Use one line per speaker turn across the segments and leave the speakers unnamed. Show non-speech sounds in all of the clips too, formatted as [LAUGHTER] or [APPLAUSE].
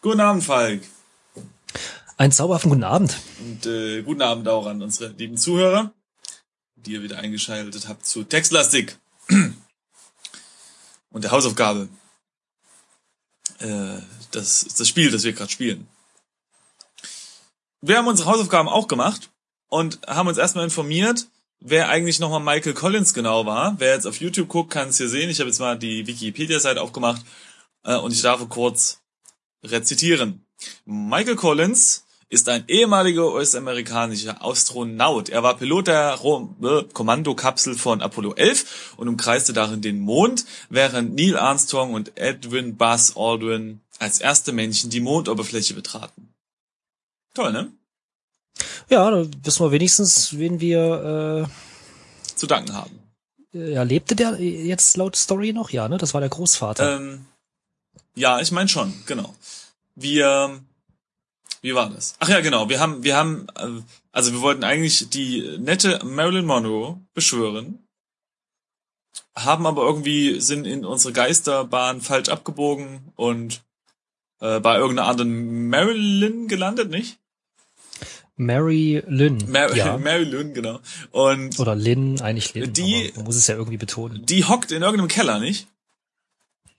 Guten Abend, Falk.
Ein zauberhaften guten Abend.
Und äh, guten Abend auch an unsere lieben Zuhörer, die ihr wieder eingeschaltet habt zu Textlastik [CLEARS THROAT] und der Hausaufgabe. Äh, das ist das Spiel, das wir gerade spielen. Wir haben unsere Hausaufgaben auch gemacht und haben uns erstmal informiert, wer eigentlich nochmal Michael Collins genau war. Wer jetzt auf YouTube guckt, kann es hier sehen. Ich habe jetzt mal die Wikipedia-Seite aufgemacht äh, und ich darf kurz rezitieren. Michael Collins ist ein ehemaliger US-amerikanischer Astronaut. Er war Pilot der äh, Kommandokapsel von Apollo 11 und umkreiste darin den Mond, während Neil Armstrong und Edwin Buzz Aldrin als erste Männchen die Mondoberfläche betraten. Toll, ne?
Ja, da wissen wir wenigstens, wen wir
Zu danken haben.
äh, ja, lebte der jetzt laut Story noch? Ja, ne? Das war der Großvater.
Ähm, ja, ich meine schon, genau. Wir, wie war das? Ach ja, genau. Wir haben, wir haben, äh, also wir wollten eigentlich die nette Marilyn Monroe beschwören, haben aber irgendwie sind in unsere Geisterbahn falsch abgebogen und äh, bei irgendeiner anderen Marilyn gelandet, nicht?
Mary Lynn.
Mar
ja. [LAUGHS]
Marilyn, genau. Und
Oder Lynn, eigentlich Lynn.
Die-
muss es ja irgendwie betonen.
die hockt in irgendeinem Keller, nicht?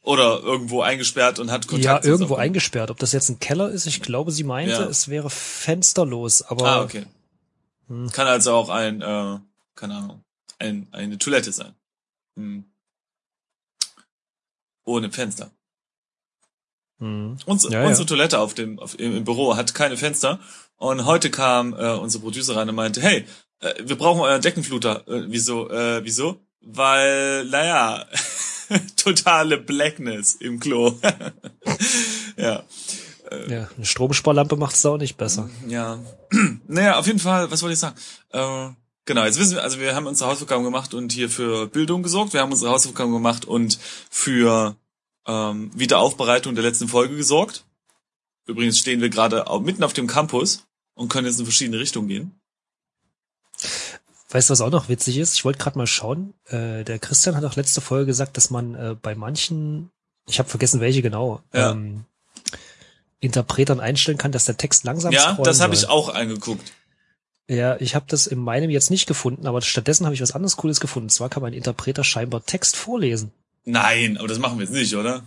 Oder irgendwo eingesperrt und hat Kontakt
ja, irgendwo eingesperrt. Ob das jetzt ein Keller ist, ich glaube, sie meinte,
Ja.
es wäre fensterlos, aber
Ah, okay.
Hm.
Kann also auch ein, äh, keine Ahnung, ein, eine Toilette sein. Hm. Ohne Fenster.
hm.
Uns,
Ja,
unsere
ja.
Toilette auf dem, auf, im, im Büro hat keine Fenster. Und heute kam äh, unsere Producer rein und meinte, hey, äh, wir brauchen euren Deckenfluter. Äh, wieso? Äh, wieso? Weil, naja, [LAUGHS] [LAUGHS] totale Blackness im Klo. [LAUGHS] ja.
ja, eine Stromsparlampe macht es auch nicht besser.
Ja. [CLEARS THROAT] naja, auf jeden Fall, was wollte ich sagen? Äh, genau, jetzt wissen wir, also wir haben unsere Hausaufgaben gemacht und hier für Bildung gesorgt. Wir haben unsere Hausaufgaben gemacht und für ähm, Wiederaufbereitung der letzten Folge gesorgt. Übrigens stehen wir gerade mitten auf dem Campus und können jetzt in verschiedene Richtungen gehen.
Weißt du, was auch noch witzig ist? Ich wollte gerade mal schauen. Äh, der Christian hat auch letzte Folge gesagt, dass man äh, bei manchen, ich habe vergessen welche genau,
Ja.
ähm, Interpretern einstellen kann, dass der Text langsam
ja, das habe ich auch angeguckt.
Ja, ich habe das in meinem jetzt nicht gefunden, aber stattdessen habe ich was anderes Cooles gefunden. Und zwar kann mein Interpreter scheinbar Text vorlesen.
Nein, aber das machen wir jetzt nicht, oder?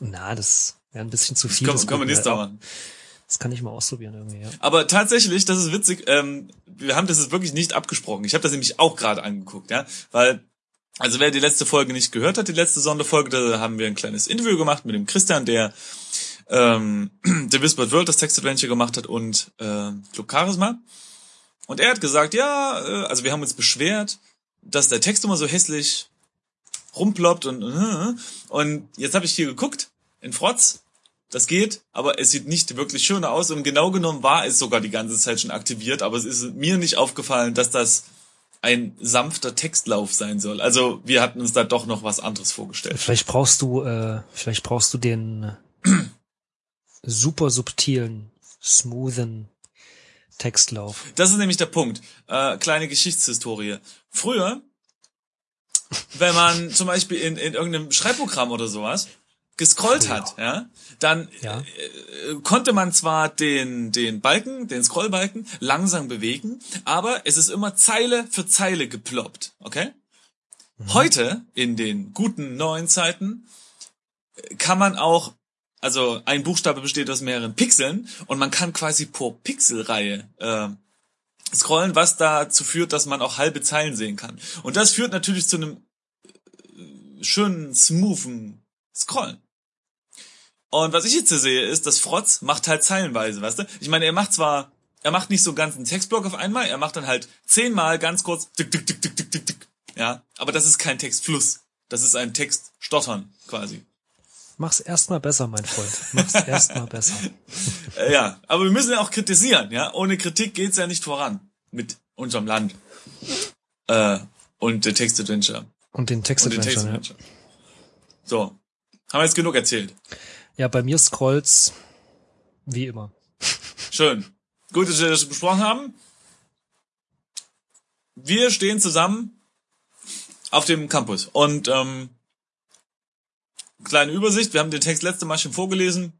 Na, das wäre ein bisschen zu
Das
viel.
können,
des
können wir nächstes. Mal machen.
Das kann ich mal ausprobieren irgendwie, ja.
Aber tatsächlich, das ist witzig, ähm, wir haben das jetzt wirklich nicht abgesprochen. Ich habe das nämlich auch gerade angeguckt, ja, weil also wer die letzte Folge nicht gehört hat, die letzte Sonderfolge, da haben wir ein kleines Interview gemacht mit dem Christian, der ähm, [CLEARS THROAT] The Whispered World, das Text-Adventure gemacht hat und äh, Club Charisma. Und er hat gesagt, ja, äh, also wir haben uns beschwert, dass der Text immer so hässlich rumploppt und äh, und jetzt habe ich hier geguckt in Frotz das geht, aber es sieht nicht wirklich schön aus und genau genommen war es sogar die ganze Zeit schon aktiviert, aber es ist mir nicht aufgefallen, dass das ein sanfter Textlauf sein soll. Also wir hatten uns da doch noch was anderes vorgestellt.
Vielleicht brauchst du, äh, vielleicht brauchst du den äh, super subtilen, smoothen Textlauf.
Das ist nämlich der Punkt. Äh, kleine Geschichtshistorie. Früher, wenn man zum Beispiel in, in irgendeinem Schreibprogramm oder sowas gescrollt hat, ja, dann
Ja.
äh, konnte man zwar den, den Balken, den Scrollbalken langsam bewegen, aber es ist immer Zeile für Zeile geploppt, okay? Heute, in den guten neuen Zeiten, äh, kann man auch, also ein Buchstabe besteht aus mehreren Pixeln und man kann quasi pro Pixelreihe äh, scrollen, was dazu führt, dass man auch halbe Zeilen sehen kann. Und das führt natürlich zu einem äh, schönen, smoothen Scrollen. Und was ich jetzt hier sehe, ist, dass Frotz macht halt zeilenweise, weißt du? Ich meine, er macht zwar, er macht nicht so ganz einen Textblock auf einmal, er macht dann halt zehnmal ganz kurz tick, tick, tick, tick, tick, tick, tick. Ja, aber das ist kein Textfluss. Das ist ein Textstottern quasi.
Mach's erstmal besser, mein Freund. Mach's [LAUGHS] erstmal besser.
Äh, ja, aber wir müssen ja auch kritisieren, ja? Ohne Kritik geht's ja nicht voran mit unserem Land. Äh, und der Textadventure.
Und den
Und den
Textadventure, ja.
Textadventure. So. Haben wir jetzt genug erzählt.
Ja, bei mir scrollt's wie immer.
Schön. Gut, dass wir das besprochen haben. Wir stehen zusammen auf dem Campus und ähm, kleine Übersicht. Wir haben den Text letzte Mal schon vorgelesen.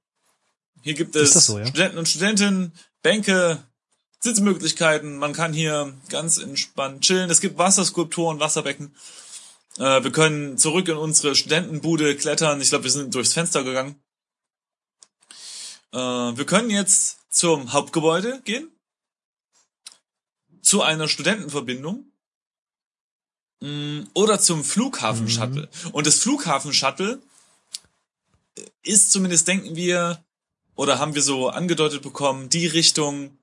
Hier gibt es
so, ja?
Studenten und Studentinnen, Bänke, Sitzmöglichkeiten. Man kann hier ganz entspannt chillen. Es gibt Wasserskulpturen, Wasserbecken. Äh, wir können zurück in unsere Studentenbude klettern. Ich glaube, wir sind durchs Fenster gegangen. Äh, wir können jetzt zum Hauptgebäude gehen. Zu einer Studentenverbindung. Mm, Oder zum Flughafen-Shuttle. Und das Flughafen-Shuttle ist zumindest, denken wir, oder haben wir so angedeutet bekommen, die Richtung,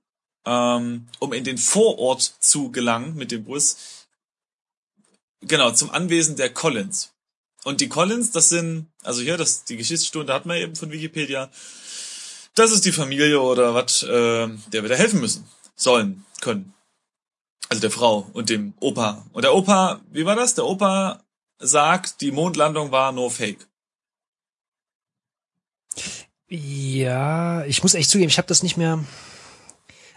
ähm, um in den Vorort zu gelangen mit dem Bus. Genau, zum Anwesen der Collins. Und die Collins, das sind, also hier, das die Geschichtsstunde hat man eben von Wikipedia. Das ist die Familie oder was, äh, der wir da helfen müssen, sollen, können. Also der Frau und dem Opa. Und der Opa, wie war das? Der Opa sagt, die Mondlandung war nur Fake.
Ja, ich muss echt zugeben, ich habe das nicht mehr.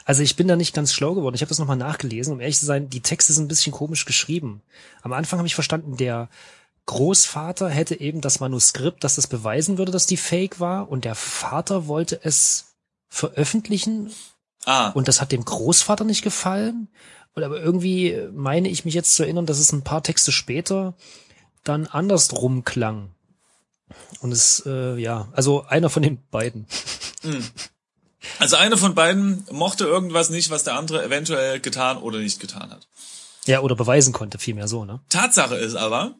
Also ich bin da nicht ganz schlau geworden. Ich habe das nochmal nachgelesen. Um ehrlich zu sein, die Texte sind ein bisschen komisch geschrieben. Am Anfang habe ich verstanden, der Großvater hätte eben das Manuskript, dass das beweisen würde, dass die fake war. Und der Vater wollte es veröffentlichen.
Ah,
Und das hat dem Großvater nicht gefallen. Und aber irgendwie meine ich mich jetzt zu erinnern, dass es ein paar Texte später dann andersrum klang. Und es, äh, ja, also einer von den beiden.
also einer von beiden mochte irgendwas nicht, was der andere eventuell getan oder nicht getan hat.
Ja, oder beweisen konnte, vielmehr so, ne?
Tatsache ist aber,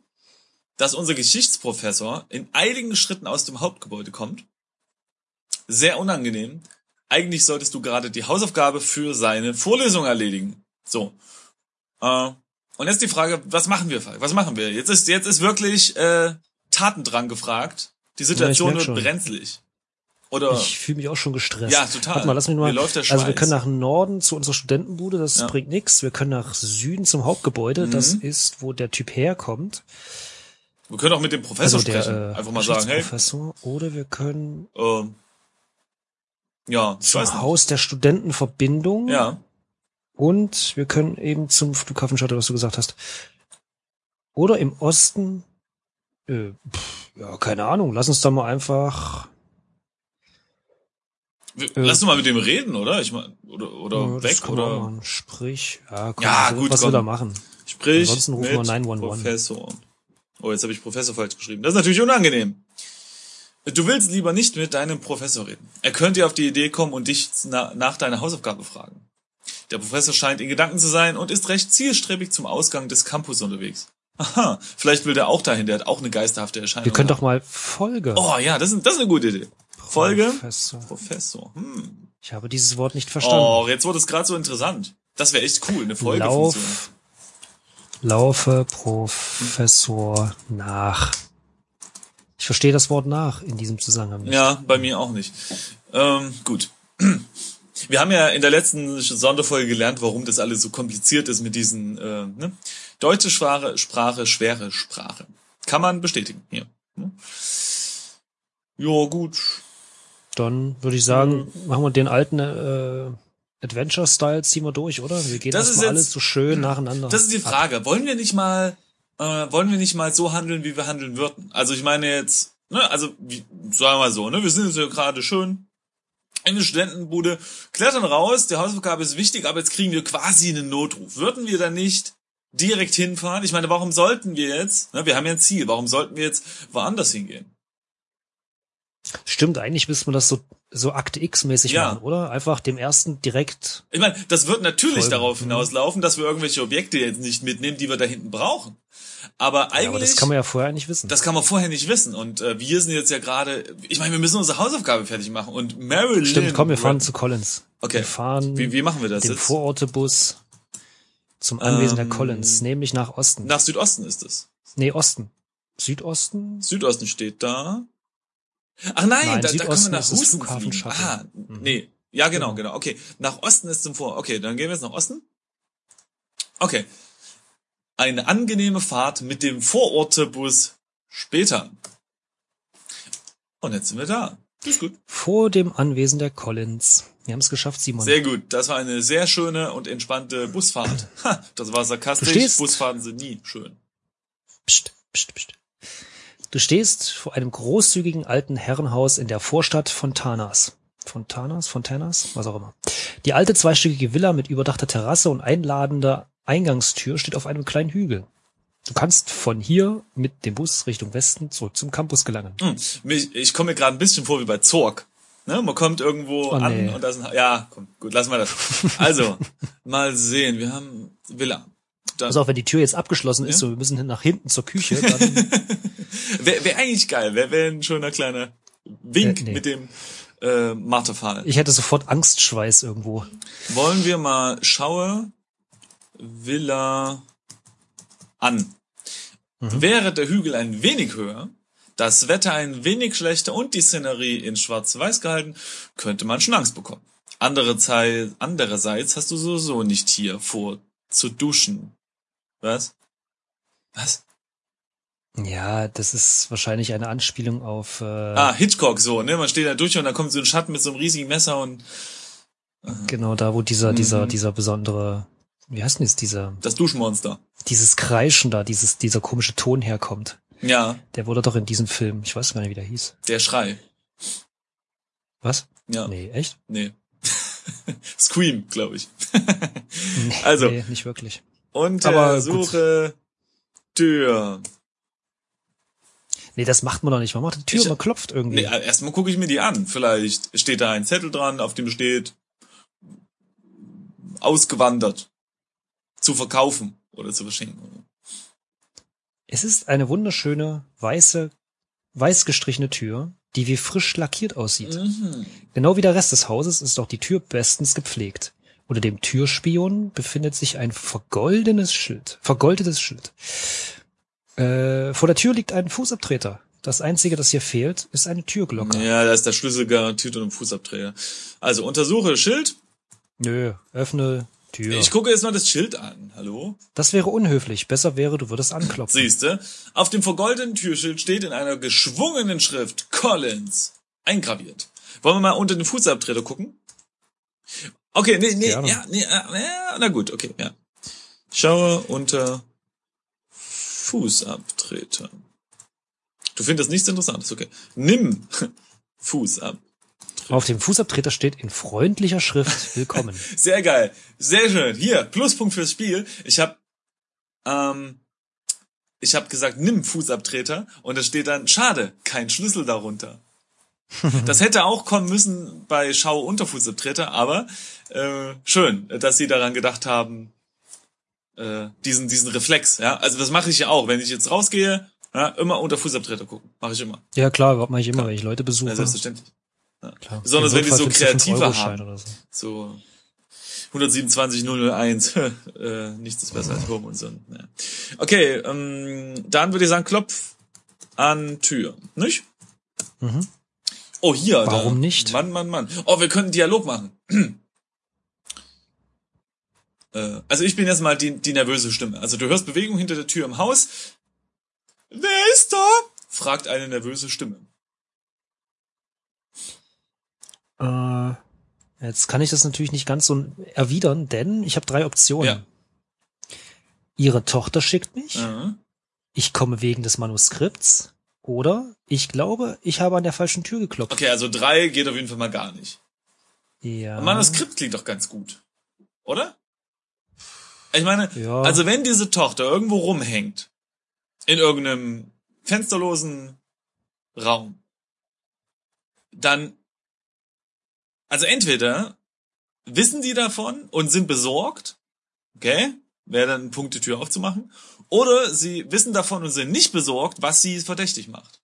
dass unser Geschichtsprofessor in einigen Schritten aus dem Hauptgebäude kommt. Sehr unangenehm. Eigentlich solltest du gerade die Hausaufgabe für seine Vorlesung erledigen. So. Äh, und jetzt die Frage, was machen wir? Falk? Was machen wir? Jetzt ist jetzt ist wirklich äh, Tatendrang gefragt. Die Situation
merk
wird
schon.
brenzlig. Oder
Ich fühle mich auch schon gestresst.
Ja, total.
Warte mal, lass mich mal.
Läuft der
also wir können nach Norden zu unserer Studentenbude, das
Ja.
bringt nichts. Wir können nach Süden zum Hauptgebäude, das
Mhm.
ist, wo der Typ herkommt.
Wir können auch mit dem Professor
Also der
sprechen.
äh,
Einfach mal sagen, hey.
Oder wir können
ähm, ja, ich
zum
weiß nicht.
Haus der Studentenverbindung.
Ja,
Und wir können eben zum Flughafen Shuttle, was du gesagt hast. Oder im Osten. Äh, pff, ja, keine Ahnung. Lass uns da mal einfach.
wir,
Äh,
lass doch mal mit dem reden, oder? Ich mein, oder oder
Ja,
weg oder.
Sprich. Ja, komm,
Ja,
so,
gut,
was
komm.
wir da machen.
Sprich
Ansonsten rufen wir 911.
Professor. Oh, jetzt habe ich Professor falsch geschrieben. Das ist natürlich unangenehm. Du willst lieber nicht mit deinem Professor reden. Er könnte auf die Idee kommen und dich na, nach deiner Hausaufgabe fragen. Der Professor scheint in Gedanken zu sein und ist recht zielstrebig zum Ausgang des Campus unterwegs. Aha, vielleicht will der auch dahin, der hat auch eine geisterhafte Erscheinung.
Wir können doch mal Folge.
Oh ja, das ist, das ist eine gute Idee. Folge
Professor.
Professor. Hm.
Ich habe dieses Wort nicht verstanden.
Oh, jetzt wurde es gerade so interessant. Das wäre echt cool, eine Folgefunktion.
Lauf, laufe Professor nach. Ich verstehe das Wort nach in diesem Zusammenhang nicht.
Ja, bei mir auch nicht. Ähm, gut. [CLEARS THROAT] Wir haben ja in der letzten Sonderfolge gelernt, warum das alles so kompliziert ist mit diesen äh, ne? deutsche Sprache, Sprache, schwere Sprache. Kann man bestätigen hier. Ne? Ja, gut.
Dann würde ich sagen, machen wir den alten äh, Adventure-Style, ziehen wir durch, oder? Wir gehen
Das
erstmal alles so schön nacheinander.
Das ist die Frage. Wollen wir nicht mal, äh, wollen wir nicht mal so handeln, wie wir handeln würden? Also ich meine jetzt, ne, also wie, sagen wir mal so, ne, wir sind jetzt ja gerade schön in der Studentenbude, klettern raus, die Hausaufgabe ist wichtig, aber jetzt kriegen wir quasi einen Notruf. Würden wir dann nicht direkt hinfahren? Ich meine, warum sollten wir jetzt, ne, wir haben ja ein Ziel, warum sollten wir jetzt woanders hingehen?
Stimmt, eigentlich müsste man das so, so Akte X-mäßig
Ja.
machen, oder? Einfach dem ersten direkt.
Ich meine, das wird natürlich
Folgen.
darauf
Mhm.
hinauslaufen, dass wir irgendwelche Objekte jetzt nicht mitnehmen, die wir da hinten brauchen. Aber eigentlich
Ja, aber das kann man ja vorher nicht wissen.
Das kann man vorher nicht wissen. Und äh, wir sind jetzt ja gerade, ich meine, wir müssen unsere Hausaufgabe fertig machen. Und Marilyn.
Stimmt, komm, wir fahren zu Collins.
Okay.
Wir fahren
Wie, wie machen wir das
den
jetzt?
Vorortebus zum Anwesen
Ähm,
der Collins, nämlich nach Osten.
Nach Südosten ist es.
nee, Osten. Südosten?
Südosten steht da. Ach nein,
Nein,
da, da können wir nach Husten
Flughafen
fliegen. Ah,
Mhm.
nee. Ja, genau,
Genau.
genau. Okay. Nach Osten ist zum Vor. Okay, dann gehen wir jetzt nach Osten. Okay. Eine angenehme Fahrt mit dem Vorortebus später. Und jetzt sind wir da. Das ist gut.
Vor dem Anwesen der Collins. Wir haben es geschafft, Simon.
Sehr gut. Das war eine sehr schöne und entspannte Busfahrt. Ha, das war sarkastisch. Busfahrten sind nie schön.
Psst, psst, psst. Du stehst vor einem großzügigen alten Herrenhaus in der Vorstadt Fontanas. Fontanas, Fontanas, was auch immer. Die alte zweistöckige Villa mit überdachter Terrasse und einladender Eingangstür steht auf einem kleinen Hügel. Du kannst von hier mit dem Bus Richtung Westen zurück zum Campus gelangen.
Hm, mich, ich komme mir gerade ein bisschen vor wie bei Zorg. Ne? Man kommt irgendwo
Oh,
an
nee.
und da ist ein, ja, komm, gut, lassen wir das. Also, [LAUGHS] mal sehen, wir haben Villa. Da,
Also auch wenn die Tür jetzt abgeschlossen ist, so wir müssen nach hinten zur Küche, [LAUGHS] dann
Wäre wär eigentlich geil, wäre wär ein schöner kleiner Wink
Äh, nee.
mit dem äh, Marterpfahl.
ich hätte sofort Angstschweiß irgendwo.
Wollen wir mal schaue Villa an. Wäre der Hügel ein wenig höher, das Wetter ein wenig schlechter und die Szenerie in schwarz-weiß gehalten, könnte man schon Angst bekommen. Andere Zei- Andererseits hast du sowieso nicht hier vor zu duschen. Was? Was?
Ja, das ist wahrscheinlich eine Anspielung auf äh,
Ah, Hitchcock so, ne? Man steht da durch und dann kommt so ein Schatten mit so einem riesigen Messer und
genau da, wo dieser dieser
Mhm.
dieser besondere, wie heißt denn das, dieser
das Duschmonster.
dieses Kreischen da, dieses dieser komische Ton herkommt.
Ja,
Der wurde doch in diesem Film, ich weiß gar nicht, wie der hieß.
der Schrei.
Was?
Ja,
Nee, echt?
nee. [LAUGHS] Scream, glaube ich. [LAUGHS]
Nee,
Also.
nee, nicht wirklich.
Untersuche Suche Tür.
Nee, das macht man doch nicht. Man macht die Tür,
Ich-
man klopft irgendwie.
Nee, erstmal gucke ich mir die an. Vielleicht steht da ein Zettel dran, auf dem steht ausgewandert. Zu verkaufen oder zu verschenken.
Es ist eine wunderschöne, weiße, weiß gestrichene Tür, die wie frisch lackiert aussieht.
Mhm.
Genau wie der Rest des Hauses ist auch die Tür bestens gepflegt. Unter dem Türspion befindet sich ein vergoldenes Schild. Vergoldetes Schild. Äh, vor der Tür liegt ein Fußabtreter. Das einzige, das hier fehlt, ist eine Türglocke.
Ja, da ist der Schlüssel garantiert und ein Fußabträger. Also untersuche Schild.
Nö, öffne Tür.
Ich gucke jetzt mal das Schild an. Hallo?
das wäre unhöflich. Besser wäre, du würdest anklopfen.
Siehste, auf dem vergoldeten Türschild steht in einer geschwungenen Schrift Collins eingraviert. Wollen wir mal unter den Fußabtreter gucken? Okay, nee, nee, ja, nee, äh, ja, na gut, okay, ja. Schaue unter Fußabtreter. Du findest nichts Interessantes, okay. Nimm [LAUGHS] Fußab.
Auf dem Fußabtreter steht in freundlicher Schrift [LAUGHS] Willkommen.
Sehr geil, sehr schön. Hier, Pluspunkt fürs Spiel. Ich habe ähm, ich habe gesagt, nimm Fußabtreter und da steht dann, schade, kein Schlüssel darunter. Das hätte auch kommen müssen bei Schau unter Fußabtreter, aber äh, schön, dass sie daran gedacht haben, äh, diesen diesen Reflex. Ja, also das mache ich ja auch, wenn ich jetzt rausgehe, ja, immer unter Fußabtreter gucken, mache ich immer,
Ja klar, mache ich immer, wenn ich Leute besuche.
ja, selbstverständlich.
Klar.
Besonders wenn die so kreative haben.
So.
So 127 001, [LAUGHS] äh, nichts ist besser als Home und so. Ja. Okay, ähm, dann würde ich sagen, klopf an Tür, nicht?
Mhm.
Oh, hier.
Warum
da.
nicht?
Mann, Mann, Mann. Oh, wir können Dialog machen. [CLEARS THROAT] äh, also ich bin jetzt mal die, die nervöse Stimme. Also du hörst Bewegung hinter der Tür im Haus. Wer ist da? fragt eine nervöse Stimme.
Äh, jetzt kann ich das natürlich nicht ganz so erwidern, denn ich habe drei Optionen.
Ja.
Ihre Tochter schickt mich,
Äh.
ich komme wegen des Manuskripts oder ich glaube, ich habe an der falschen Tür geklopft.
Okay, also drei geht auf jeden Fall mal gar nicht.
Ja.
Ein Manuskript klingt doch ganz gut. Oder? Ich meine,
Ja.
also wenn diese Tochter irgendwo rumhängt, in irgendeinem fensterlosen Raum, dann, also entweder wissen die davon und sind besorgt, okay, wäre dann ein Punkt, die Tür aufzumachen, oder sie wissen davon und sind nicht besorgt, was sie verdächtig macht.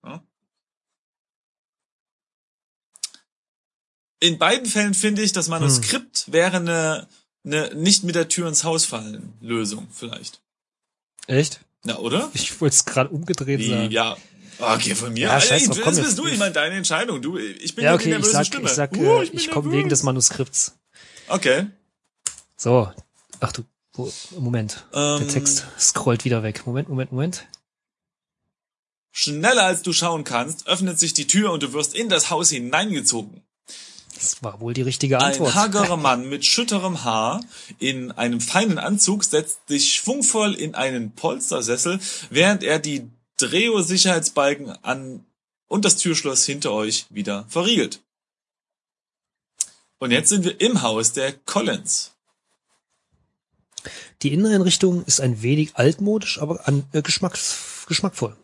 In beiden Fällen finde ich, das Manuskript wäre eine, eine nicht mit der Tür ins Haus fallen Lösung vielleicht.
Echt?
Na, oder?
Ich wollte es gerade umgedreht
Wie,
sagen.
ja. Okay, von mir.
Ja, scheiß
Ey,
drauf,
das
komm,
bist du, ich meine, deine Entscheidung. Du, ich bin
Ja,
ja,
okay,
die
ich
nervöse
sag,
Stimme.
ich sag,
Uh,
äh,
bin
ich komme wegen des Manuskripts.
Okay.
So. Ach du, wo, Moment. Der
Ähm,
Text scrollt wieder weg. Moment, Moment, Moment.
Schneller als du schauen kannst, öffnet sich die Tür und du wirst in das Haus hineingezogen.
Das war wohl die richtige
Ein
Antwort.
hagerer [LAUGHS] Mann mit schütterem Haar in einem feinen Anzug setzt sich schwungvoll in einen Polstersessel, während er die Dreo-Sicherheitsbalken an und das Türschloss hinter euch wieder verriegelt. Und jetzt sind wir im Haus der Collins.
Die Inneneinrichtung ist ein wenig altmodisch, aber an, äh, geschmacks, geschmackvoll.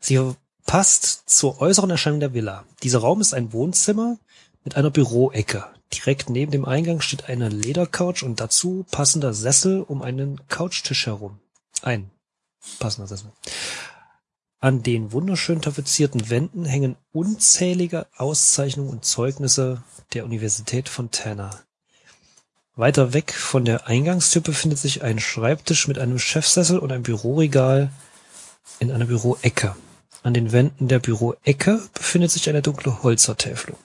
Sie passt zur äußeren Erscheinung der Villa. Dieser Raum ist ein Wohnzimmer mit einer Büroecke. Direkt neben dem Eingang steht eine Ledercouch und dazu passender Sessel um einen Couchtisch herum. Ein passender Sessel. An den wunderschön tapezierten Wänden hängen unzählige Auszeichnungen und Zeugnisse der Universität Fontana. Weiter weg von der Eingangstür befindet sich ein Schreibtisch mit einem Chefsessel und ein Büroregal in einer Büroecke. An den Wänden der Büroecke befindet sich eine dunkle Holzvertäfelung.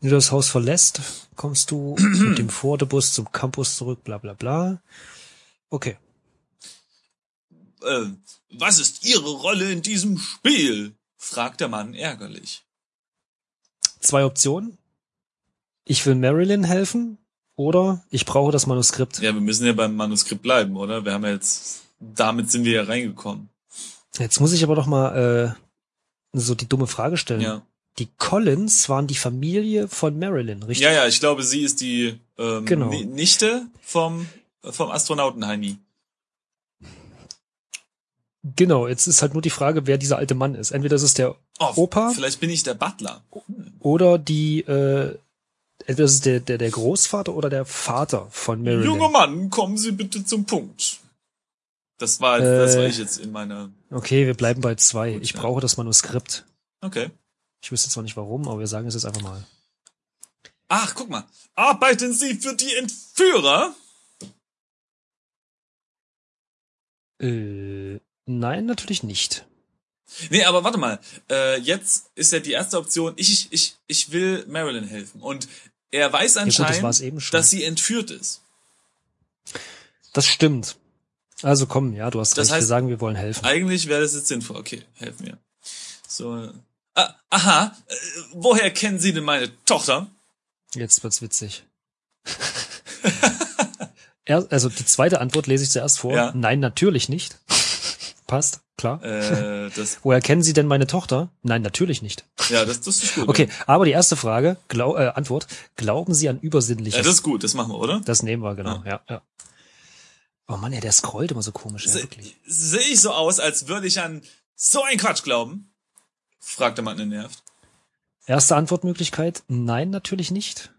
Wenn du das Haus verlässt, kommst du [CLEARS THROAT] mit dem Fordebus zum Campus zurück, bla bla bla. Okay.
Äh, was ist Ihre Rolle in diesem Spiel? fragt der Mann ärgerlich.
Zwei Optionen. Ich will Marilyn helfen oder ich brauche das Manuskript.
Ja, wir müssen ja beim Manuskript bleiben, oder? Wir haben ja jetzt, damit sind wir ja reingekommen.
Jetzt muss ich aber doch mal äh, so die dumme Frage stellen.
Ja.
Die Collins waren die Familie von Marilyn, richtig?
Ja, ja, ich glaube, sie ist die ähm,
Genau.
Ni- Nichte vom, vom Astronauten Heini.
Genau, jetzt ist halt nur die Frage, wer dieser alte Mann ist. Entweder ist es der
Oh,
Opa?
Vielleicht bin ich der Butler.
oder die, äh, entweder ist es der, der, der Großvater oder der Vater von Marilyn.
Junger Mann, kommen Sie bitte zum Punkt. Das war, das war
Äh.
ich jetzt in meiner.
Okay, wir bleiben bei zwei.
Gut,
ich
ja.
brauche das Manuskript.
Okay.
Ich wüsste zwar nicht warum, aber wir sagen es jetzt einfach mal.
Ach, guck mal. Arbeiten Sie für die Entführer?
Äh, nein, natürlich nicht.
Nee, aber warte mal. Äh, jetzt ist ja die erste Option, ich, ich, ich will Marilyn helfen. Und er weiß
gut, das
anscheinend,
war's eben schon.
dass sie entführt ist.
Das stimmt. Also komm, ja, du hast
Das
recht. wir
heißt-
sagen, wir wollen helfen.
Eigentlich wäre das jetzt sinnvoll. Okay, helf mir. So. Ah, aha, äh, woher kennen Sie denn meine Tochter?
Jetzt wird's witzig. [LAUGHS] er, also die zweite Antwort lese ich zuerst vor.
Ja.
Nein, natürlich nicht. Passt, klar.
Äh, das, [LAUGHS]
Woher kennen Sie denn meine Tochter? Nein, natürlich nicht.
ja, das, das ist gut.
Okay, aber die erste Frage, Glau äh, Antwort, glauben Sie an Übersinnliches?
Ja, das ist gut, das machen wir, oder?
Das nehmen wir, genau, ja, ja. Oh Mann, ja, der scrollt immer so komisch, ja,
Se-
wirklich.
Sehe ich so aus, als würde ich an so ein Quatsch glauben? fragt der Mann genervt.
Erste Antwortmöglichkeit, nein, natürlich nicht.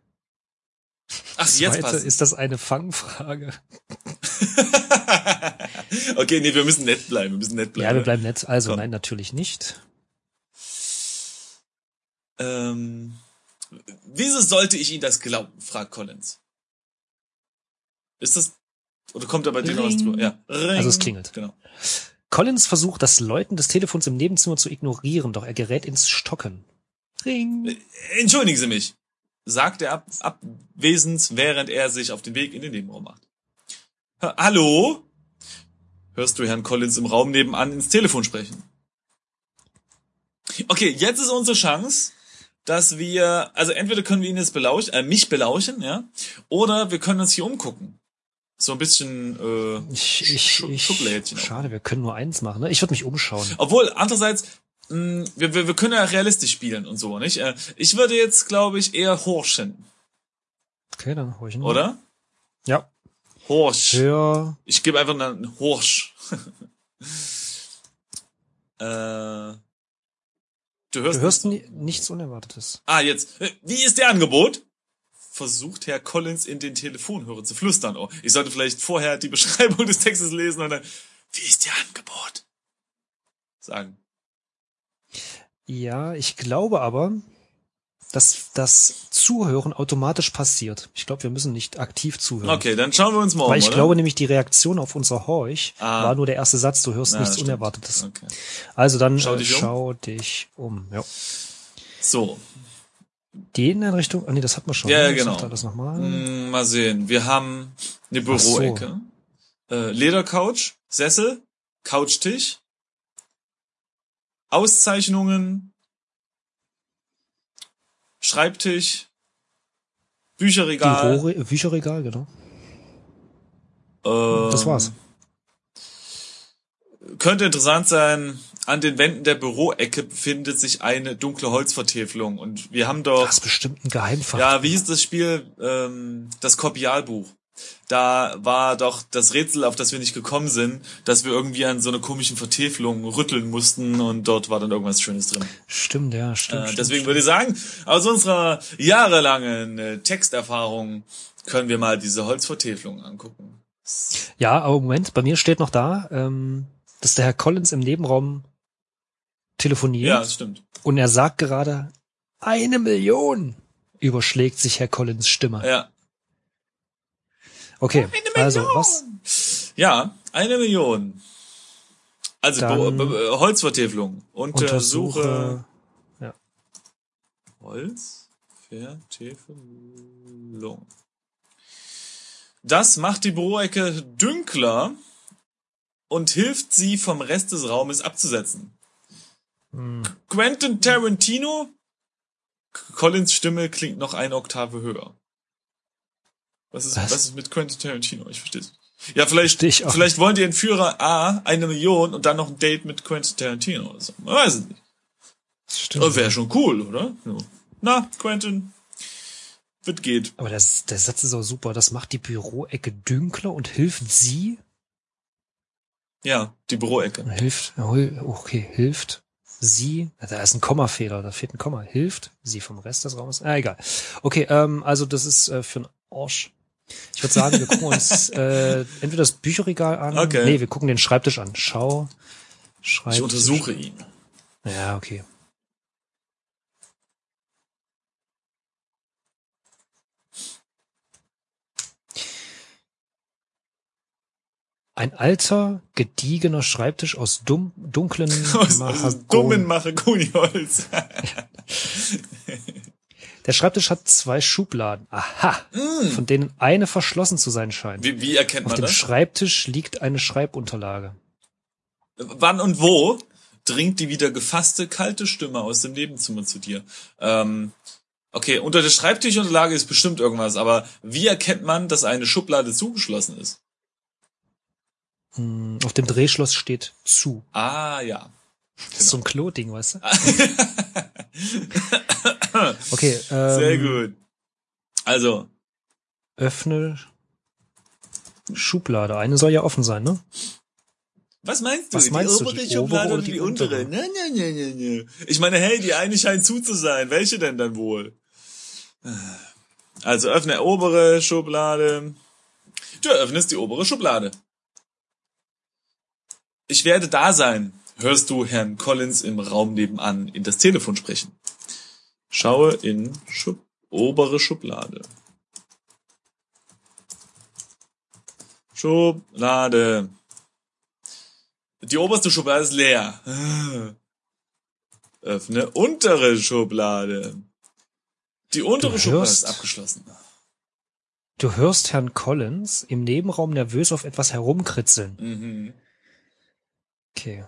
Ach, jetzt
Zweite,
passt.
ist das eine Fangfrage? [LAUGHS] [LAUGHS]
okay, nee, wir müssen nett bleiben, wir müssen nett bleiben.
Ja, wir bleiben nett. Also,
Komm.
nein, natürlich nicht.
Ähm, wieso sollte ich Ihnen das glauben? fragt Collins. Ist das, oder kommt da bei dir noch was drüber? Ja. Ring.
Also es klingelt.
Genau.
Collins versucht, das Läuten des Telefons im Nebenzimmer zu ignorieren, doch er gerät ins Stocken. Ring.
Entschuldigen Sie mich, sagt er ab, abwesend, während er sich auf den Weg in den Nebenraum macht. Ha- Hallo? Hörst du Herrn Collins im Raum nebenan ins Telefon sprechen? Okay, jetzt ist unsere Chance, dass wir, also entweder können wir ihn jetzt belauschen, äh, mich belauschen, ja, oder wir können uns hier umgucken. So ein bisschen, äh,
Ich, ich, ich,
Schublädchen.
schade, wir können nur eins machen. Ne? Ich würde mich umschauen.
Obwohl, andererseits, mh, wir, wir, wir können ja realistisch spielen und so, nicht? Äh, ich würde jetzt, glaube ich, eher horchen,
Okay, dann horchen wir.
oder?
Ja.
Horch.
Hör.
Ich gebe einfach einen Horsch. [LAUGHS] äh, du hörst,
Du hörst ni nichts Unerwartetes.
Ah, jetzt. Wie ist der Angebot? Versucht Herr Collins in den Telefonhörer zu flüstern. Oh, ich sollte vielleicht vorher die Beschreibung [LAUGHS] des Textes lesen und dann, wie ist der Angebot? Sagen.
Ja, ich glaube aber, dass das Zuhören automatisch passiert. Ich glaube, wir müssen nicht aktiv zuhören.
Okay, dann schauen wir uns mal um,
Weil ich
oder?
glaube nämlich, die Reaktion auf unser Horch
Ah.
war nur der erste Satz, du hörst
Ja,
nichts
stimmt.
Unerwartetes.
Okay.
Also dann
Schau
äh,
dich um.
schau dich um. Ja.
So,
Die Inneneinrichtung, ah nee, das hat man schon.
Ja,
ne?
ja,
Ich
genau.
Das nochmal.
Mm, mal sehen. Wir haben eine
Ach so.
Büroecke, äh, Ledercouch, Sessel, Couchtisch, Auszeichnungen, Schreibtisch, Bücherregal.
Bürore Bücherregal, genau.
ähm,
Das war's.
könnte interessant sein, an den Wänden der Büroecke befindet sich eine dunkle Holzvertäfelung und wir haben doch...
Das ist bestimmt ein Geheimfach.
Ja, wie hieß das Spiel? Ähm, das Kopialbuch. Da war doch das Rätsel, auf das wir nicht gekommen sind, dass wir irgendwie an so eine komischen Vertäfelung rütteln mussten und dort war dann irgendwas Schönes drin.
Stimmt, ja, stimmt.
Äh,
stimmt,
deswegen
stimmt.
würde ich sagen, aus unserer jahrelangen äh, Texterfahrung können wir mal diese Holzvertäfelung angucken.
Ja, aber Moment, bei mir steht noch da, ähm, dass der Herr Collins im Nebenraum telefoniert
Ja, das stimmt.
und er sagt gerade, eine Million überschlägt sich Herr Collins Stimme.
Ja.
Okay, also was?
Ja, eine Million. Also
Dann
Be Be Holzvertäfelung. Untersuche
Untersuche.
Holzvertäfelung. Das macht die Büroecke dünkler und hilft sie vom Rest des Raumes abzusetzen.
Hm,
Quentin Tarantino? Collins Stimme klingt noch eine Oktave höher. Was ist, was,
Was?
ist mit Quentin Tarantino? Ich verstehe es. Ja, vielleicht, vielleicht wollen die Entführer A eine Million und dann noch ein Date mit Quentin Tarantino. oder so. Man weiß es nicht.
das stimmt.
Wäre schon cool, oder? Na, Quentin. Wird geht.
Aber das, der Satz ist auch super. Das macht die Büroecke dünkler und hilft sie.
Ja, die Büroecke.
Hilft, okay, hilft sie. Da ist ein Kommafehler, da fehlt ein Komma. Hilft sie vom Rest des Raumes. Ah, egal. Okay, ähm, also das ist äh, für ein Arsch. Ich würde sagen, wir gucken uns [LAUGHS] äh, entweder das Bücherregal an.
Okay.
Nee, wir gucken den Schreibtisch an. Schau. Schreibtisch.
Ich untersuche ihn.
Ja, okay. Ein alter, gediegener Schreibtisch aus dumm, dunklen [LAUGHS]
Aus, aus
Mahagoni.
dummen Mahagoniholz. [LAUGHS]
Der Schreibtisch hat zwei Schubladen. Aha. Von denen eine verschlossen zu sein scheint.
Wie, wie erkennt
Auf
man
dem
das?
Schreibtisch liegt eine Schreibunterlage.
Wann und wo dringt die wieder gefasste, kalte Stimme aus dem Nebenzimmer zu dir? Ähm, okay, unter der Schreibtischunterlage ist bestimmt irgendwas, aber wie erkennt man, dass eine Schublade zugeschlossen ist?
Hm, Auf dem Drehschloss steht zu.
Ah, ja.
Das ist so ein Klo-Ding, weißt du? [LAUGHS] Okay, ähm,
Sehr gut. Also,
öffne Schublade. Eine soll ja offen sein, ne?
was meinst du?
Was meinst
die
du,
obere
die
Schublade
obere
oder die
die
untere?
untere?
Ne, ne, ne, ne, ne. Ich meine, hey, die eine scheint zu zu sein. Welche denn dann wohl? Also öffne obere Schublade. Du öffnest die obere Schublade. Ich werde da sein. Hörst du Herrn Collins im Raum nebenan in das Telefon sprechen? Schaue in Schub obere Schublade. Schublade. Die oberste Schublade ist leer. [LAUGHS] Öffne untere Schublade. Die untere
Du
Schublade
hörst-
ist abgeschlossen.
Du hörst Herrn Collins im Nebenraum nervös auf etwas herumkritzeln.
Mhm.
Okay.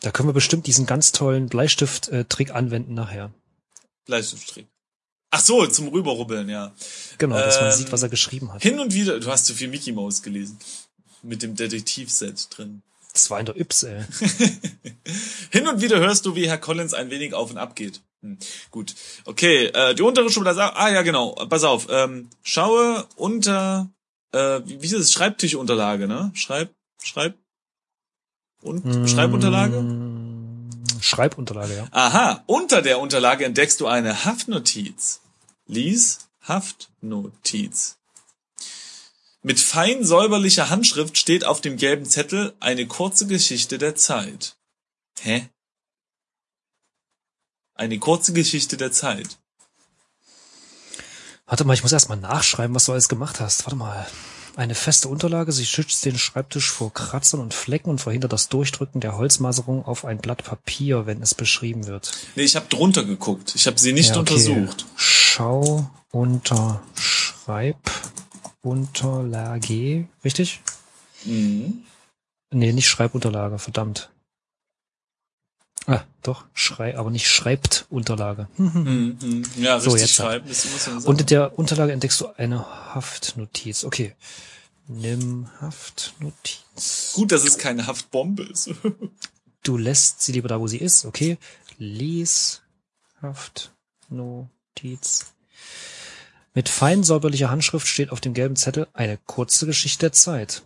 Da können wir bestimmt diesen ganz tollen Bleistift-Trick anwenden nachher.
Bleistiftstrick. Ach so, zum Rüberrubbeln, ja.
Genau, dass man
Ähm,
sieht, was er geschrieben hat.
Hin und wieder, du hast zu viel Mickey Mouse gelesen. Mit dem Detektivset drin.
Das war in der Yps, ey. [LAUGHS]
Hin und wieder hörst du, wie Herr Collins ein wenig auf und ab geht. Hm, gut. Okay, äh, die untere Schublade ah ja, genau, pass auf, ähm, schaue unter, äh, wie wie ist das? Schreibtischunterlage, ne? Schreib, schreib, und, Schreibunterlage?
Mm, Schreibunterlage, ja.
Aha, unter der Unterlage entdeckst du eine Haftnotiz. Lies Haftnotiz. Mit fein säuberlicher Handschrift steht auf dem gelben Zettel eine kurze Geschichte der Zeit. Hä? Eine kurze Geschichte der Zeit.
Warte mal, ich muss erst mal nachschreiben, was du alles gemacht hast. Warte mal. Eine feste Unterlage, sie schützt den Schreibtisch vor Kratzern und Flecken und verhindert das Durchdrücken der Holzmaserung auf ein Blatt Papier, wenn es beschrieben wird.
Nee, ich habe drunter geguckt. Ich habe sie nicht
Ja, okay.
untersucht.
Schau unter Schreibunterlage, richtig?
Mhm.
Nee, nicht Schreibunterlage, verdammt. Ah, doch, Schrei, aber nicht Schreibtunterlage.
Mhm. mhm. Ja,
So,
richtig
jetzt
schreiben.
Und in der Unterlage entdeckst du eine Haftnotiz. Okay. Nimm Haftnotiz.
Gut, dass es keine Haftbombe ist. [LAUGHS]
Du lässt sie lieber da, wo sie ist. Okay. Lies Haftnotiz. Mit fein säuberlicher Handschrift steht auf dem gelben Zettel eine kurze Geschichte der Zeit.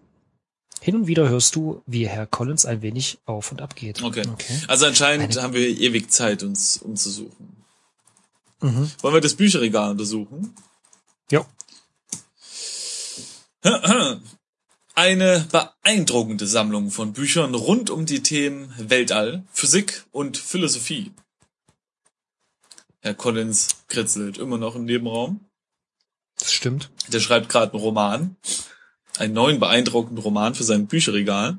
Hin und wieder hörst du, wie Herr Collins ein wenig auf und ab geht.
Okay.
okay.
Also anscheinend
Eine-
haben wir ewig Zeit, uns umzusuchen.
Mhm.
Wollen wir das Bücherregal untersuchen?
Ja. [CLEARS THROAT]
Eine beeindruckende Sammlung von Büchern rund um die Themen Weltall, Physik und Philosophie. Herr Collins kritzelt immer noch im Nebenraum.
Das stimmt.
Der schreibt gerade einen Roman. Einen neuen beeindruckenden Roman für sein Bücherregal.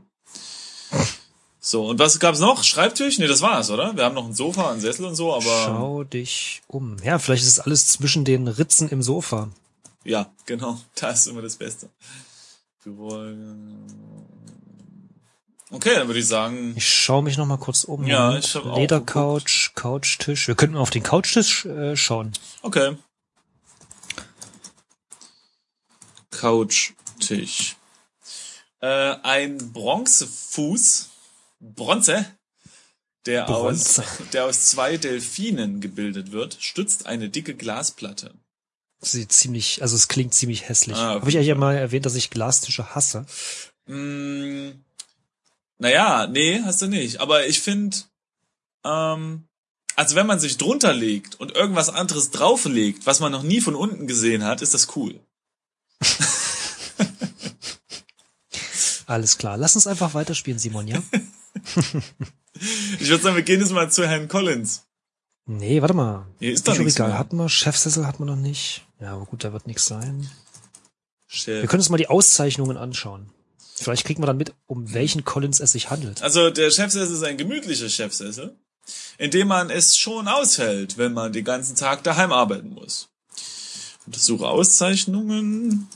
So, und was gab's noch? Schreibtisch? Nee, das war's, oder? Wir haben noch ein Sofa, einen Sessel und so, aber
Schau dich um. Ja, vielleicht ist es alles zwischen den Ritzen im Sofa.
ja, genau, das ist immer das Beste. Okay, dann würde ich sagen,
Ich schaue mich noch mal kurz um.
Ja, ich hab auch
Ledercouch, Couchtisch. Wir könnten mal auf den Couchtisch äh, schauen.
okay. Couchtisch. Äh, ein Bronzefuß, Bronze, der
Bronze.
aus, der aus zwei Delfinen gebildet wird, stützt eine dicke Glasplatte.
Sieht ziemlich, also es klingt ziemlich hässlich.
Ah, auf
Habe ich eigentlich mal erwähnt, dass ich Glastische hasse?
Mm, naja, nee, hast du nicht. Aber ich finde, ähm, also wenn man sich drunter legt und irgendwas anderes drauflegt, was man noch nie von unten gesehen hat, ist das cool. [LAUGHS]
Alles klar. Lass uns einfach weiterspielen, Simon, ja? [LAUGHS]
Ich würde sagen, wir gehen jetzt mal zu Herrn Collins.
nee, warte mal.
Hier ist doch nichts mehr.
hatten wir, Chefsessel hatten wir noch nicht. Ja, aber gut, da wird nichts sein. Wir
Chef.
können uns mal die Auszeichnungen anschauen. Vielleicht kriegen wir dann mit, um welchen Collins es sich handelt.
Also der Chefsessel ist ein gemütlicher Chefsessel, in dem man es schon aushält, wenn man den ganzen Tag daheim arbeiten muss. Untersuche Auszeichnungen.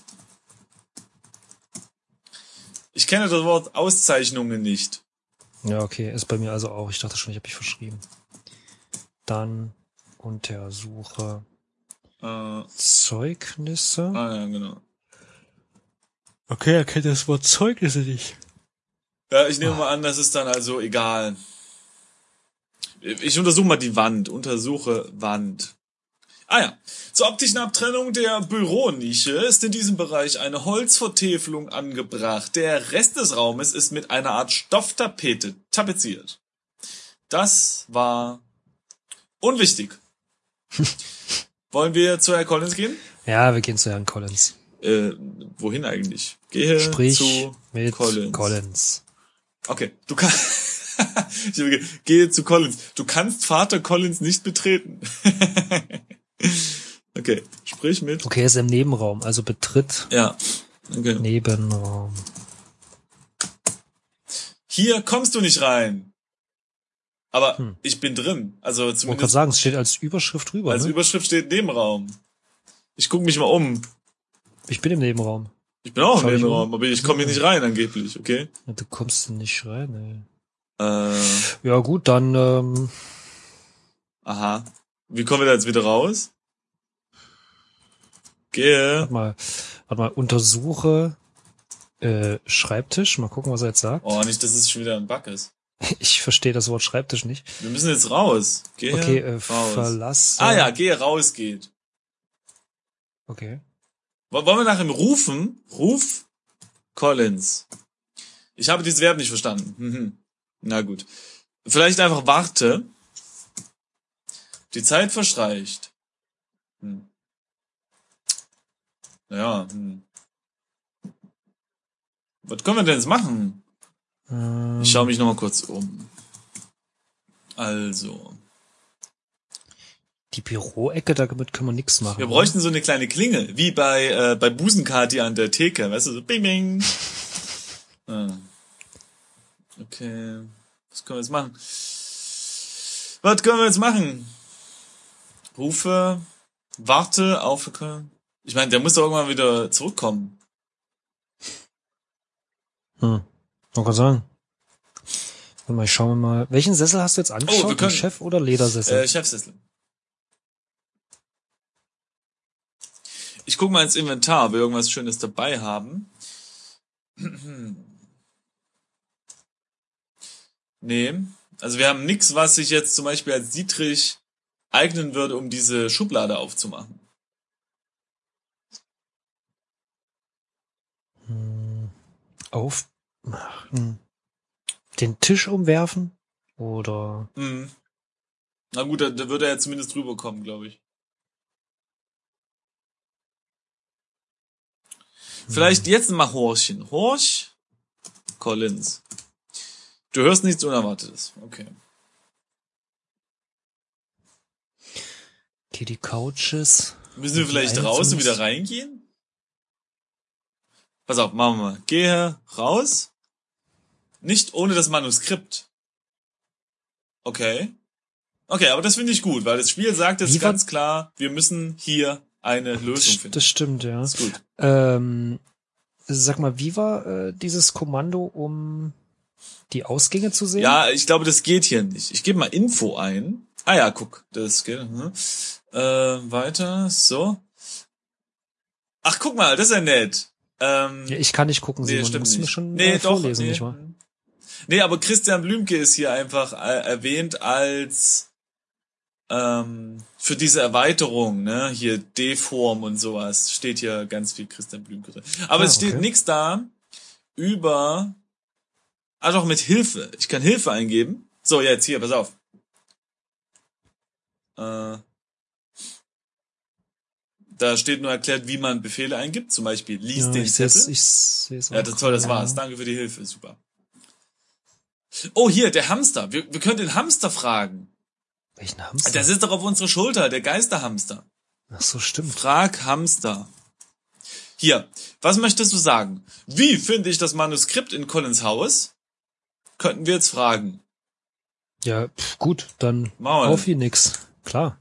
Ich kenne das Wort Auszeichnungen nicht.
Ja, okay, ist bei mir also auch. Ich dachte schon, ich habe mich verschrieben. Dann untersuche
Äh,
Zeugnisse.
ah ja, genau.
Okay, er kennt das Wort Zeugnisse nicht.
Ja, ich nehme mal an, das ist dann also egal. Ich untersuche mal die Wand. Untersuche Wand. Ah ja. Zur optischen Abtrennung der Büronische ist in diesem Bereich eine Holzvertäfelung angebracht. Der Rest des Raumes ist mit einer Art Stofftapete tapeziert. Das war unwichtig. [LAUGHS] Wollen wir zu Herr Collins gehen?
Ja, wir gehen zu Herrn Collins.
Äh, wohin eigentlich? Gehe
Sprich
zu
mit
Collins.
Collins.
Okay, du kannst. [LAUGHS] ich gehe zu Collins. Du kannst Vater Collins nicht betreten. [LAUGHS] [LAUGHS] okay, sprich mit.
Okay, er ist im Nebenraum, also betritt
Ja. Okay.
Nebenraum.
Hier kommst du nicht rein. Aber
Hm.
ich bin drin. Also
Ich wollte gerade
zumindest
sagen, es steht als Überschrift drüber.
als
Ne?
Überschrift steht Nebenraum. Ich guck mich mal um.
Ich bin im Nebenraum.
Ich bin auch im
Schau
Nebenraum,
um?
aber ich komme hier nicht rein angeblich, okay?
Ja, Du kommst nicht rein,
Äh,
ey. Ja gut, dann ähm,
aha. Wie kommen wir da jetzt wieder raus? Gehe.
warte mal, warte mal, untersuche äh, Schreibtisch. Mal gucken, was er jetzt sagt.
Oh, nicht, dass es schon wieder ein Bug ist. [LAUGHS]
Ich verstehe das Wort Schreibtisch nicht.
Wir müssen jetzt raus. Gehe
Okay, äh,
raus.
verlasse.
Ah ja, gehe raus geht.
Okay.
Wo- Wollen wir nach ihm rufen? Ruf Collins. Ich habe dieses Verb nicht verstanden. Mhm. [LAUGHS] Na gut. Vielleicht einfach warte. Die Zeit verstreicht. Hm. Naja, hm. Was können wir denn jetzt machen?
Ähm,
Ich schaue mich noch mal kurz um. Also,
die Büroecke, damit können wir nichts machen.
wir bräuchten so eine kleine Klingel, wie bei äh, bei Busenkati an der Theke, weißt du, so bing bing. [LAUGHS] Ah. Okay, was können wir jetzt machen? Was können wir jetzt machen? Rufe, warte auf. Ich meine, der muss doch irgendwann wieder zurückkommen.
Hm. Man kann sagen. Warte mal, ich schau mal. Welchen Sessel hast du jetzt angeschaut?
Oh, wir können-
Chef oder Ledersessel?
Äh, Chefsessel. Ich guck mal ins Inventar, ob wir irgendwas Schönes dabei haben. Nee. Also wir haben nichts, was sich jetzt zum Beispiel als Dietrich eignen würde, um diese Schublade aufzumachen.
Hm, Aufmachen. Den Tisch umwerfen? Oder
Hm. Na gut, da, da würde er zumindest drüber kommen, glaube ich. Vielleicht jetzt mal Horchen. Horch Collins. Du hörst nichts Unerwartetes. Okay.
Okay, die Couches.
Müssen wir vielleicht raus und wieder reingehen? Pass auf, machen wir mal. Gehe raus. Nicht ohne das Manuskript. Okay. Okay, aber das finde ich gut, weil das Spiel sagt jetzt ganz klar, wir müssen hier eine Lösung finden.
das stimmt, ja.
ist gut.
Ähm, sag mal, wie war äh, dieses Kommando, um die Ausgänge zu sehen?
Ja, ich glaube, das geht hier nicht. Ich gebe mal Info ein. Ah ja, guck, das geht. Hm. Äh, weiter, so. Ach, guck mal, das ist ja nett. Ähm,
Ja, ich kann nicht gucken,
nee,
Simon. du
stimmt
musst
nicht.
mir schon
nee,
äh,
doch,
vorlesen,
nee.
nicht wahr?
Nee, aber Christian Blümke ist hier einfach äh, erwähnt als ähm, für diese Erweiterung, ne, hier D-Form und sowas, steht hier ganz viel Christian Blümke drin. Aber
Ah,
es steht
okay.
nichts da über, ah doch, mit Hilfe. Ich kann Hilfe eingeben. So, jetzt hier, pass auf. Äh, da steht nur erklärt, wie man Befehle eingibt, zum Beispiel lies
Ja,
den
ich seh's,
Zettel.
ich seh's
Ja,
auch
das toll, das war's.
ja.
Danke für die Hilfe, super. Oh, hier, der Hamster. Wir, wir können den Hamster fragen.
Welchen Hamster?
Der sitzt doch auf unserer Schulter, der Geisterhamster.
Ach so, stimmt.
Frag Hamster. Hier, was möchtest du sagen? Wie finde ich das Manuskript in Collins Haus? Könnten wir jetzt fragen.
Ja, pf, gut, dann
wir
auf
das.
wie nix. Klar.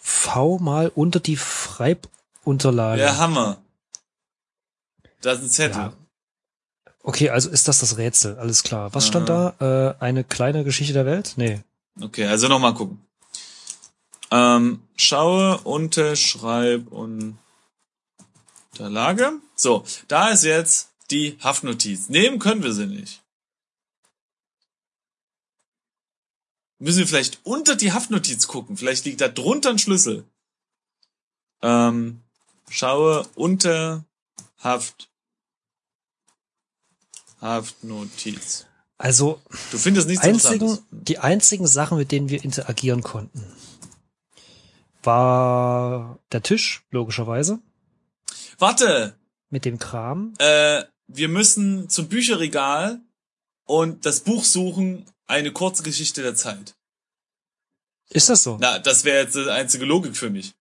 V mal unter die Freibunterlage.
Ja, Hammer. Da ist ein Zettel.
Ja. Okay, also ist das das Rätsel, alles klar. Was stand
Aha.
da? Äh, eine kleine Geschichte der Welt? Nee.
Okay, also nochmal gucken. Ähm, schaue, unterschreib und Unterlage. So, da ist jetzt die Haftnotiz. Nehmen können wir sie nicht. Müssen wir vielleicht unter die Haftnotiz gucken. Vielleicht liegt da drunter ein Schlüssel. Ähm, schaue unter Haft. Haftnotiz.
Also
Du findest nichts
einzigen, die einzigen Sachen, mit denen wir interagieren konnten, war der Tisch, logischerweise,
Warte!
mit dem Kram.
äh, wir müssen zum Bücherregal und das Buch suchen, eine kurze Geschichte der Zeit.
Ist das so?
Na, das wäre jetzt die einzige Logik für mich.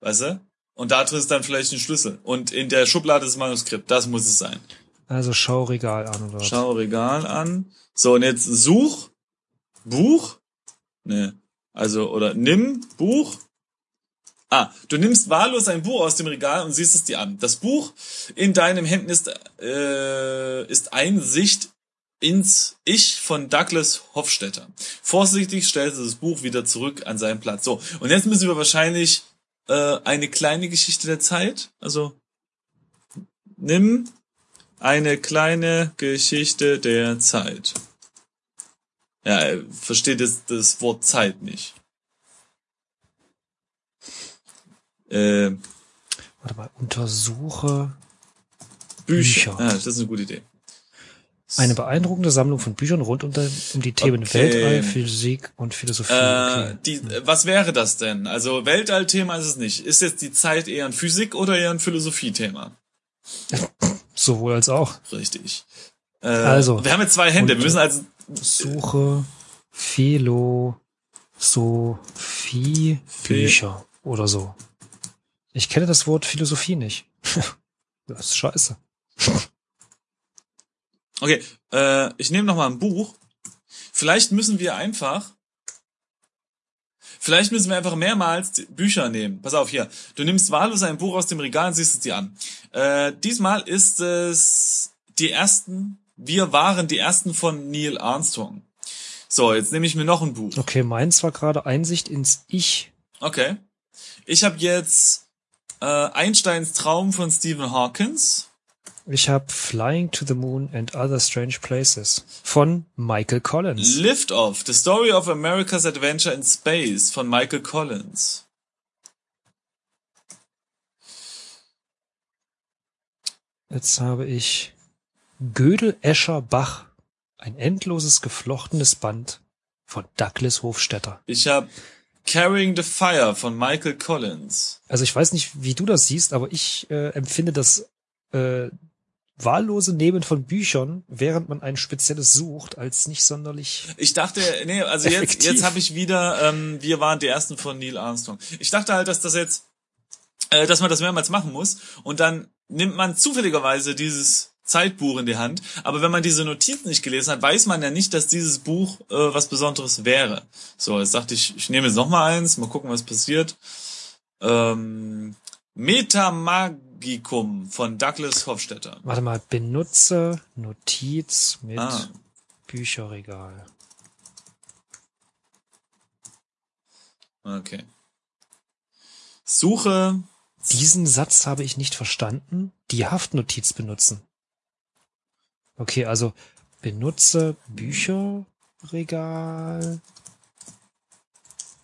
Weißt du? Und da drin ist dann vielleicht ein Schlüssel. Und in der Schublade ist das Manuskript. Das muss es sein.
Also schau Regal an oder was?
Schau Regal an. So, und jetzt such Buch. Ne. Also, oder nimm Buch. Ah, du nimmst wahllos ein Buch aus dem Regal und siehst es dir an. Das Buch in deinem Händen ist, äh, ist Einsicht ins Ich von Douglas Hofstetter. Vorsichtig stellst du das Buch wieder zurück an seinen Platz. So, und jetzt müssen wir wahrscheinlich äh, eine kleine Geschichte der Zeit. Also, nimm eine kleine Geschichte der Zeit. Ja, er versteht das, das Wort Zeit nicht. Äh,
Warte mal, untersuche
Bücher.
Bücher.
Ja, das ist eine gute Idee.
Eine beeindruckende Sammlung von Büchern rund um, die Themen
Okay.
Weltall, Physik und Philosophie.
Äh,
okay.
die, was wäre das denn? Also Weltall-Thema ist es nicht. Ist jetzt die Zeit eher ein Physik- oder eher ein Philosophie-Thema?
Sowohl als auch.
Richtig. Äh,
Also.
Wir haben jetzt zwei Hände. Wir müssen also
Suche Philosophie Bücher oder so. Ich kenne das Wort Philosophie nicht. [LAUGHS] das ist scheiße.
Okay, äh, ich nehme noch mal ein Buch. Vielleicht müssen wir einfach, vielleicht müssen wir einfach mehrmals Bücher nehmen. Pass auf hier. Du nimmst wahllos ein Buch aus dem Regal und siehst es dir an. Äh, diesmal ist es die ersten. Wir waren die ersten von Neil Armstrong. So, jetzt nehme ich mir noch ein Buch.
Okay, meins war gerade Einsicht ins Ich.
Okay. Ich habe jetzt äh, Einsteins Traum von Stephen Hawkins.
Ich habe Flying to the Moon and Other Strange Places von Michael Collins.
Lift Off, The Story of America's Adventure in Space von Michael Collins.
Jetzt habe ich Gödel Escher Bach, ein endloses geflochtenes Band von Douglas Hofstetter.
Ich habe Carrying the Fire von Michael Collins.
Also ich weiß nicht, wie du das siehst, aber ich äh, empfinde das äh, wahllose Nehmen von Büchern, während man ein spezielles sucht, als nicht sonderlich.
Ich dachte, nee, also jetzt,
Effektiv.
jetzt habe ich wieder, ähm, wir waren die ersten von Neil Armstrong. Ich dachte halt, dass das jetzt, äh, dass man das mehrmals machen muss und dann nimmt man zufälligerweise dieses Zeitbuch in die Hand. Aber wenn man diese Notizen nicht gelesen hat, weiß man ja nicht, dass dieses Buch äh, was Besonderes wäre. So, jetzt dachte ich, ich nehme jetzt noch mal eins, mal gucken, was passiert. Ähm, Metamagicum von Douglas Hofstetter.
Warte mal, benutze Notiz mit
Ah.
Bücherregal.
Okay. Suche
Diesen Satz habe ich nicht verstanden. Die Haftnotiz benutzen. Okay, also benutze Bücherregal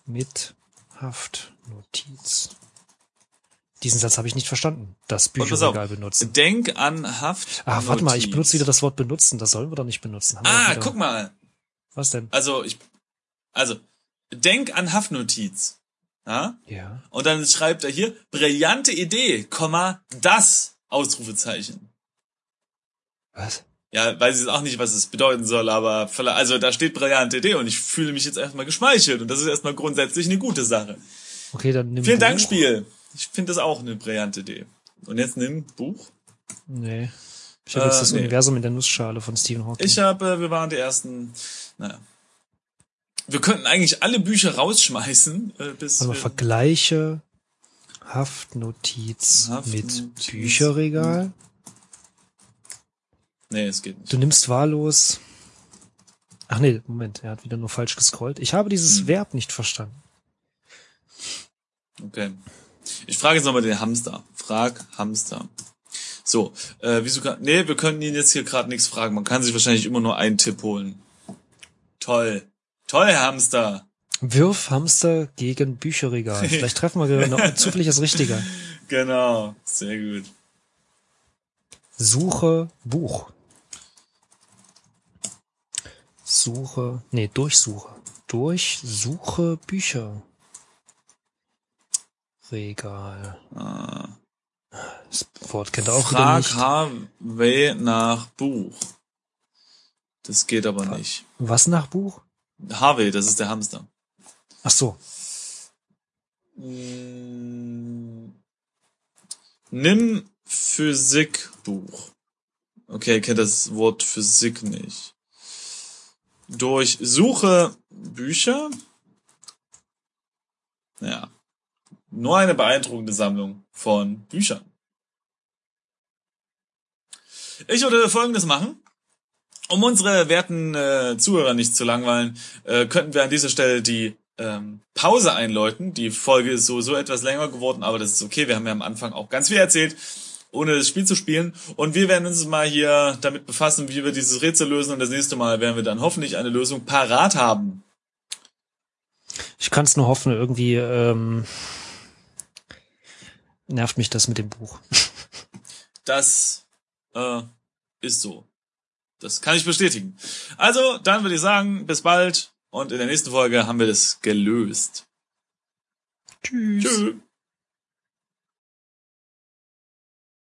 mit Haftnotiz. Diesen Satz habe ich nicht verstanden. Das Bücherregal benutzen.
Denk an Haft.
Ah, warte mal, ich benutze wieder das Wort benutzen. Das sollen wir doch nicht benutzen. Haben
Ah, guck mal.
Was denn?
Also ich, also denk an Haftnotiz. Ja?
Ja.
Und dann schreibt er hier brillante Idee, Komma das Ausrufezeichen.
Was?
Ja, weiß ich jetzt auch nicht, was es bedeuten soll, aber also da steht brillante Idee und ich fühle mich jetzt erstmal geschmeichelt und das ist erstmal grundsätzlich eine gute Sache.
Okay, dann nimm
Vielen Dank,
Buch.
Spiel. Ich finde das auch eine brillante Idee. Und jetzt nimm Buch.
Nee. Ich habe
Äh,
jetzt das
nee.
Universum in der Nussschale von Stephen Hawking.
Ich habe, wir waren die ersten, naja. Wir könnten eigentlich alle Bücher rausschmeißen, äh, bis
Also
wir,
vergleiche Haftnotiz,
Haftnotiz.
mit Bücherregal.
Nee, es geht nicht.
Du nimmst wahllos. Ach nee, Moment, er hat wieder nur falsch gescrollt. Ich habe dieses
Hm.
Verb nicht verstanden.
Okay. Ich frage jetzt nochmal den Hamster. Frag Hamster. So, äh, wieso kann, nee, wir können ihn jetzt hier gerade nichts fragen. Man kann sich wahrscheinlich immer nur einen Tipp holen. Toll. Toll, Hamster.
Wirf Hamster gegen Bücherregal. Vielleicht treffen wir genau [LAUGHS] zufällig das Richtige.
Genau. Sehr gut.
Suche Buch. Suche, nee, durchsuche. Durchsuche Bücher. Regal.
Ah.
Das Wort kennt er auch
Frag
nicht.
Harvey nach Buch. Das geht aber nicht.
Was nach Buch?
Harvey, das ist der Hamster.
Ach so.
Mm. Nimm Physikbuch. Okay, kennt das Wort Physik nicht. Durchsuche Bücher. Ja. Nur eine beeindruckende Sammlung von Büchern. Ich würde Folgendes machen. Um unsere werten äh, Zuhörer nicht zu langweilen, äh, könnten wir an dieser Stelle die ähm, Pause einläuten. Die Folge ist sowieso etwas länger geworden, aber das ist okay. Wir haben ja am Anfang auch ganz viel erzählt, ohne das Spiel zu spielen. Und wir werden uns mal hier damit befassen, wie wir dieses Rätsel lösen. Und das nächste Mal werden wir dann hoffentlich eine Lösung parat haben.
Ich kann es nur hoffen, irgendwie ähm, nervt mich das mit dem Buch. [LAUGHS]
Das äh, ist so. Das kann ich bestätigen. Also, dann würde ich sagen, bis bald. Und in der nächsten Folge haben wir das gelöst.
Tschüss.
Tschüss.